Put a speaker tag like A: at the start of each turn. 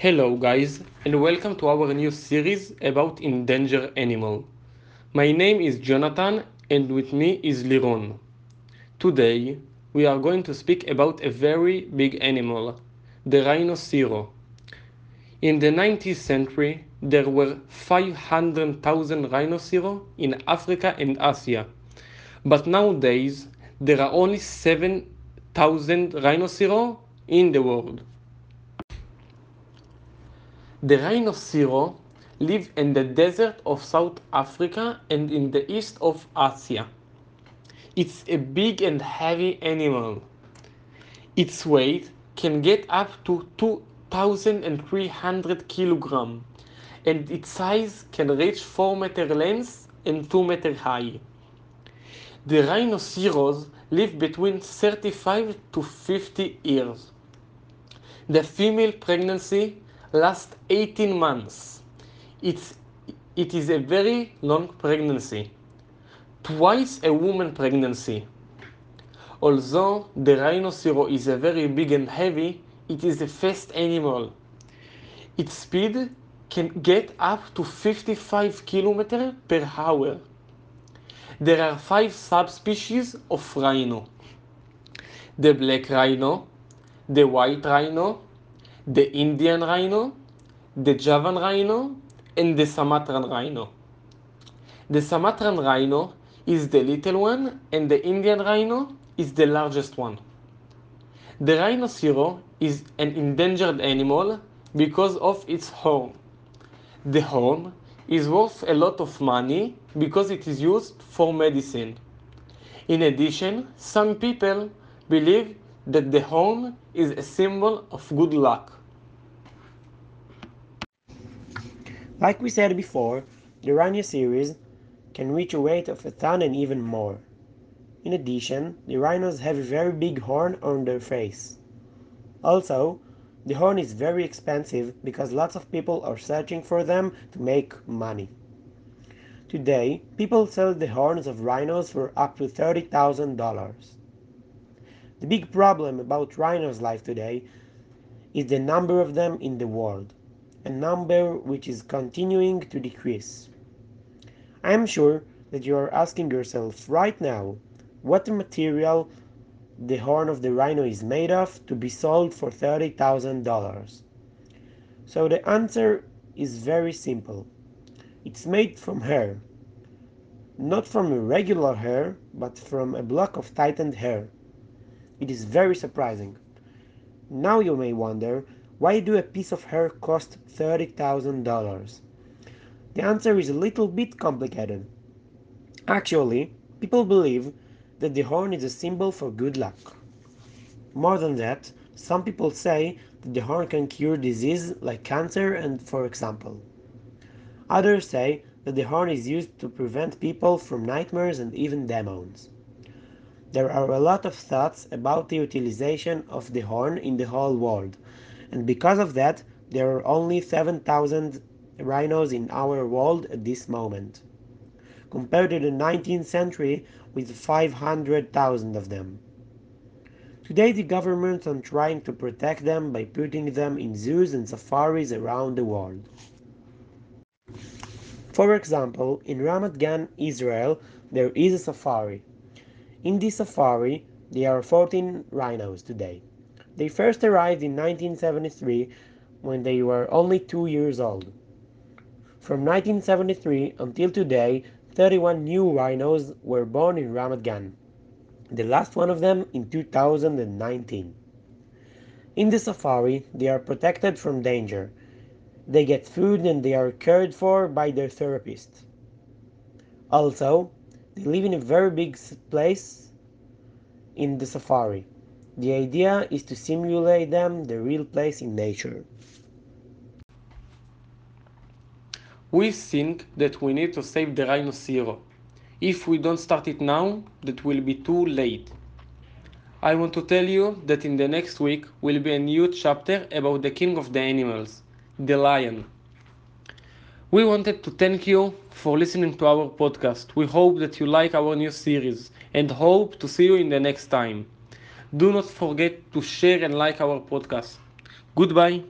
A: Hello guys and welcome to our new series about endangered animal. My name is Jonathan and with me is Liron. Today we are going to speak about a very big animal, the rhinoceros. In the 19th century there were 500,000 rhinoceros in Africa and Asia. But nowadays there are only 7,000 rhinoceros in the world. The rhinoceros live in the desert of South Africa and in the east of Asia. It's a big and heavy animal. Its weight can get up to 2,300 kg and its size can reach 4 meter length and 2 meter high. The rhinoceros live between 35 to 50 years. The female pregnancy lasts 18 months. It's, it is a very long pregnancy, twice a woman pregnancy. Although the rhinoceros is a very big and heavy, it is a fast animal. Its speed can get up to 55 km per hour. There are five subspecies of rhino. The black rhino, the white rhino, the Indian rhino, the Javan rhino, and the Sumatran rhino. The Sumatran rhino is the little one and the Indian rhino is the largest one. The rhinoceros is an endangered animal because of its horn. The horn is worth a lot of money because it is used for medicine. In addition, some people believe that the horn is a symbol of good luck.
B: Like we said before, the rhinoceros can reach a weight of a ton and even more. In addition, the rhinos have a very big horn on their face. Also, the horn is very expensive because lots of people are searching for them to make money. Today, people sell the horns of rhinos for up to $30,000. The big problem about rhinos' life today is the number of them in the world, a number which is continuing to decrease. I am sure that you are asking yourself right now what material the horn of the rhino is made of to be sold for $30,000. So the answer is very simple. It's made from hair. Not from regular hair, but from a block of tightened hair. It is very surprising. Now you may wonder, why do a piece of hair cost $30,000? The answer is a little bit complicated. Actually, people believe that the horn is a symbol for good luck. More than that, some people say that the horn can cure disease like cancer and for example. Others say that the horn is used to prevent people from nightmares and even demons. There are a lot of thoughts about the utilization of the horn in the whole world, and because of that, there are only 7,000 rhinos in our world at this moment, compared to the 19th century with 500,000 of them. Today the governments are trying to protect them by putting them in zoos and safaris around the world. For example, in Ramat Gan, Israel, there is a safari. In this safari, there are 14 rhinos today. They first arrived in 1973 when they were only 2 years old. From 1973 until today, 31 new rhinos were born in Ramat Gan, the last one of them in 2019. In the safari, they are protected from danger. They get food and they are cared for by their therapist. Also, they live in a very big place in the safari. The idea is to simulate them the real place in nature.
A: We think that we need to save the rhinoceros. If we don't start it now, that will be too late. I want to tell you that in the next week will be a new chapter about the king of the animals, the lion. We wanted to thank you for listening to our podcast. We hope that you like our new series and hope to see you in the next time. Do not forget to share and like our podcast. Goodbye.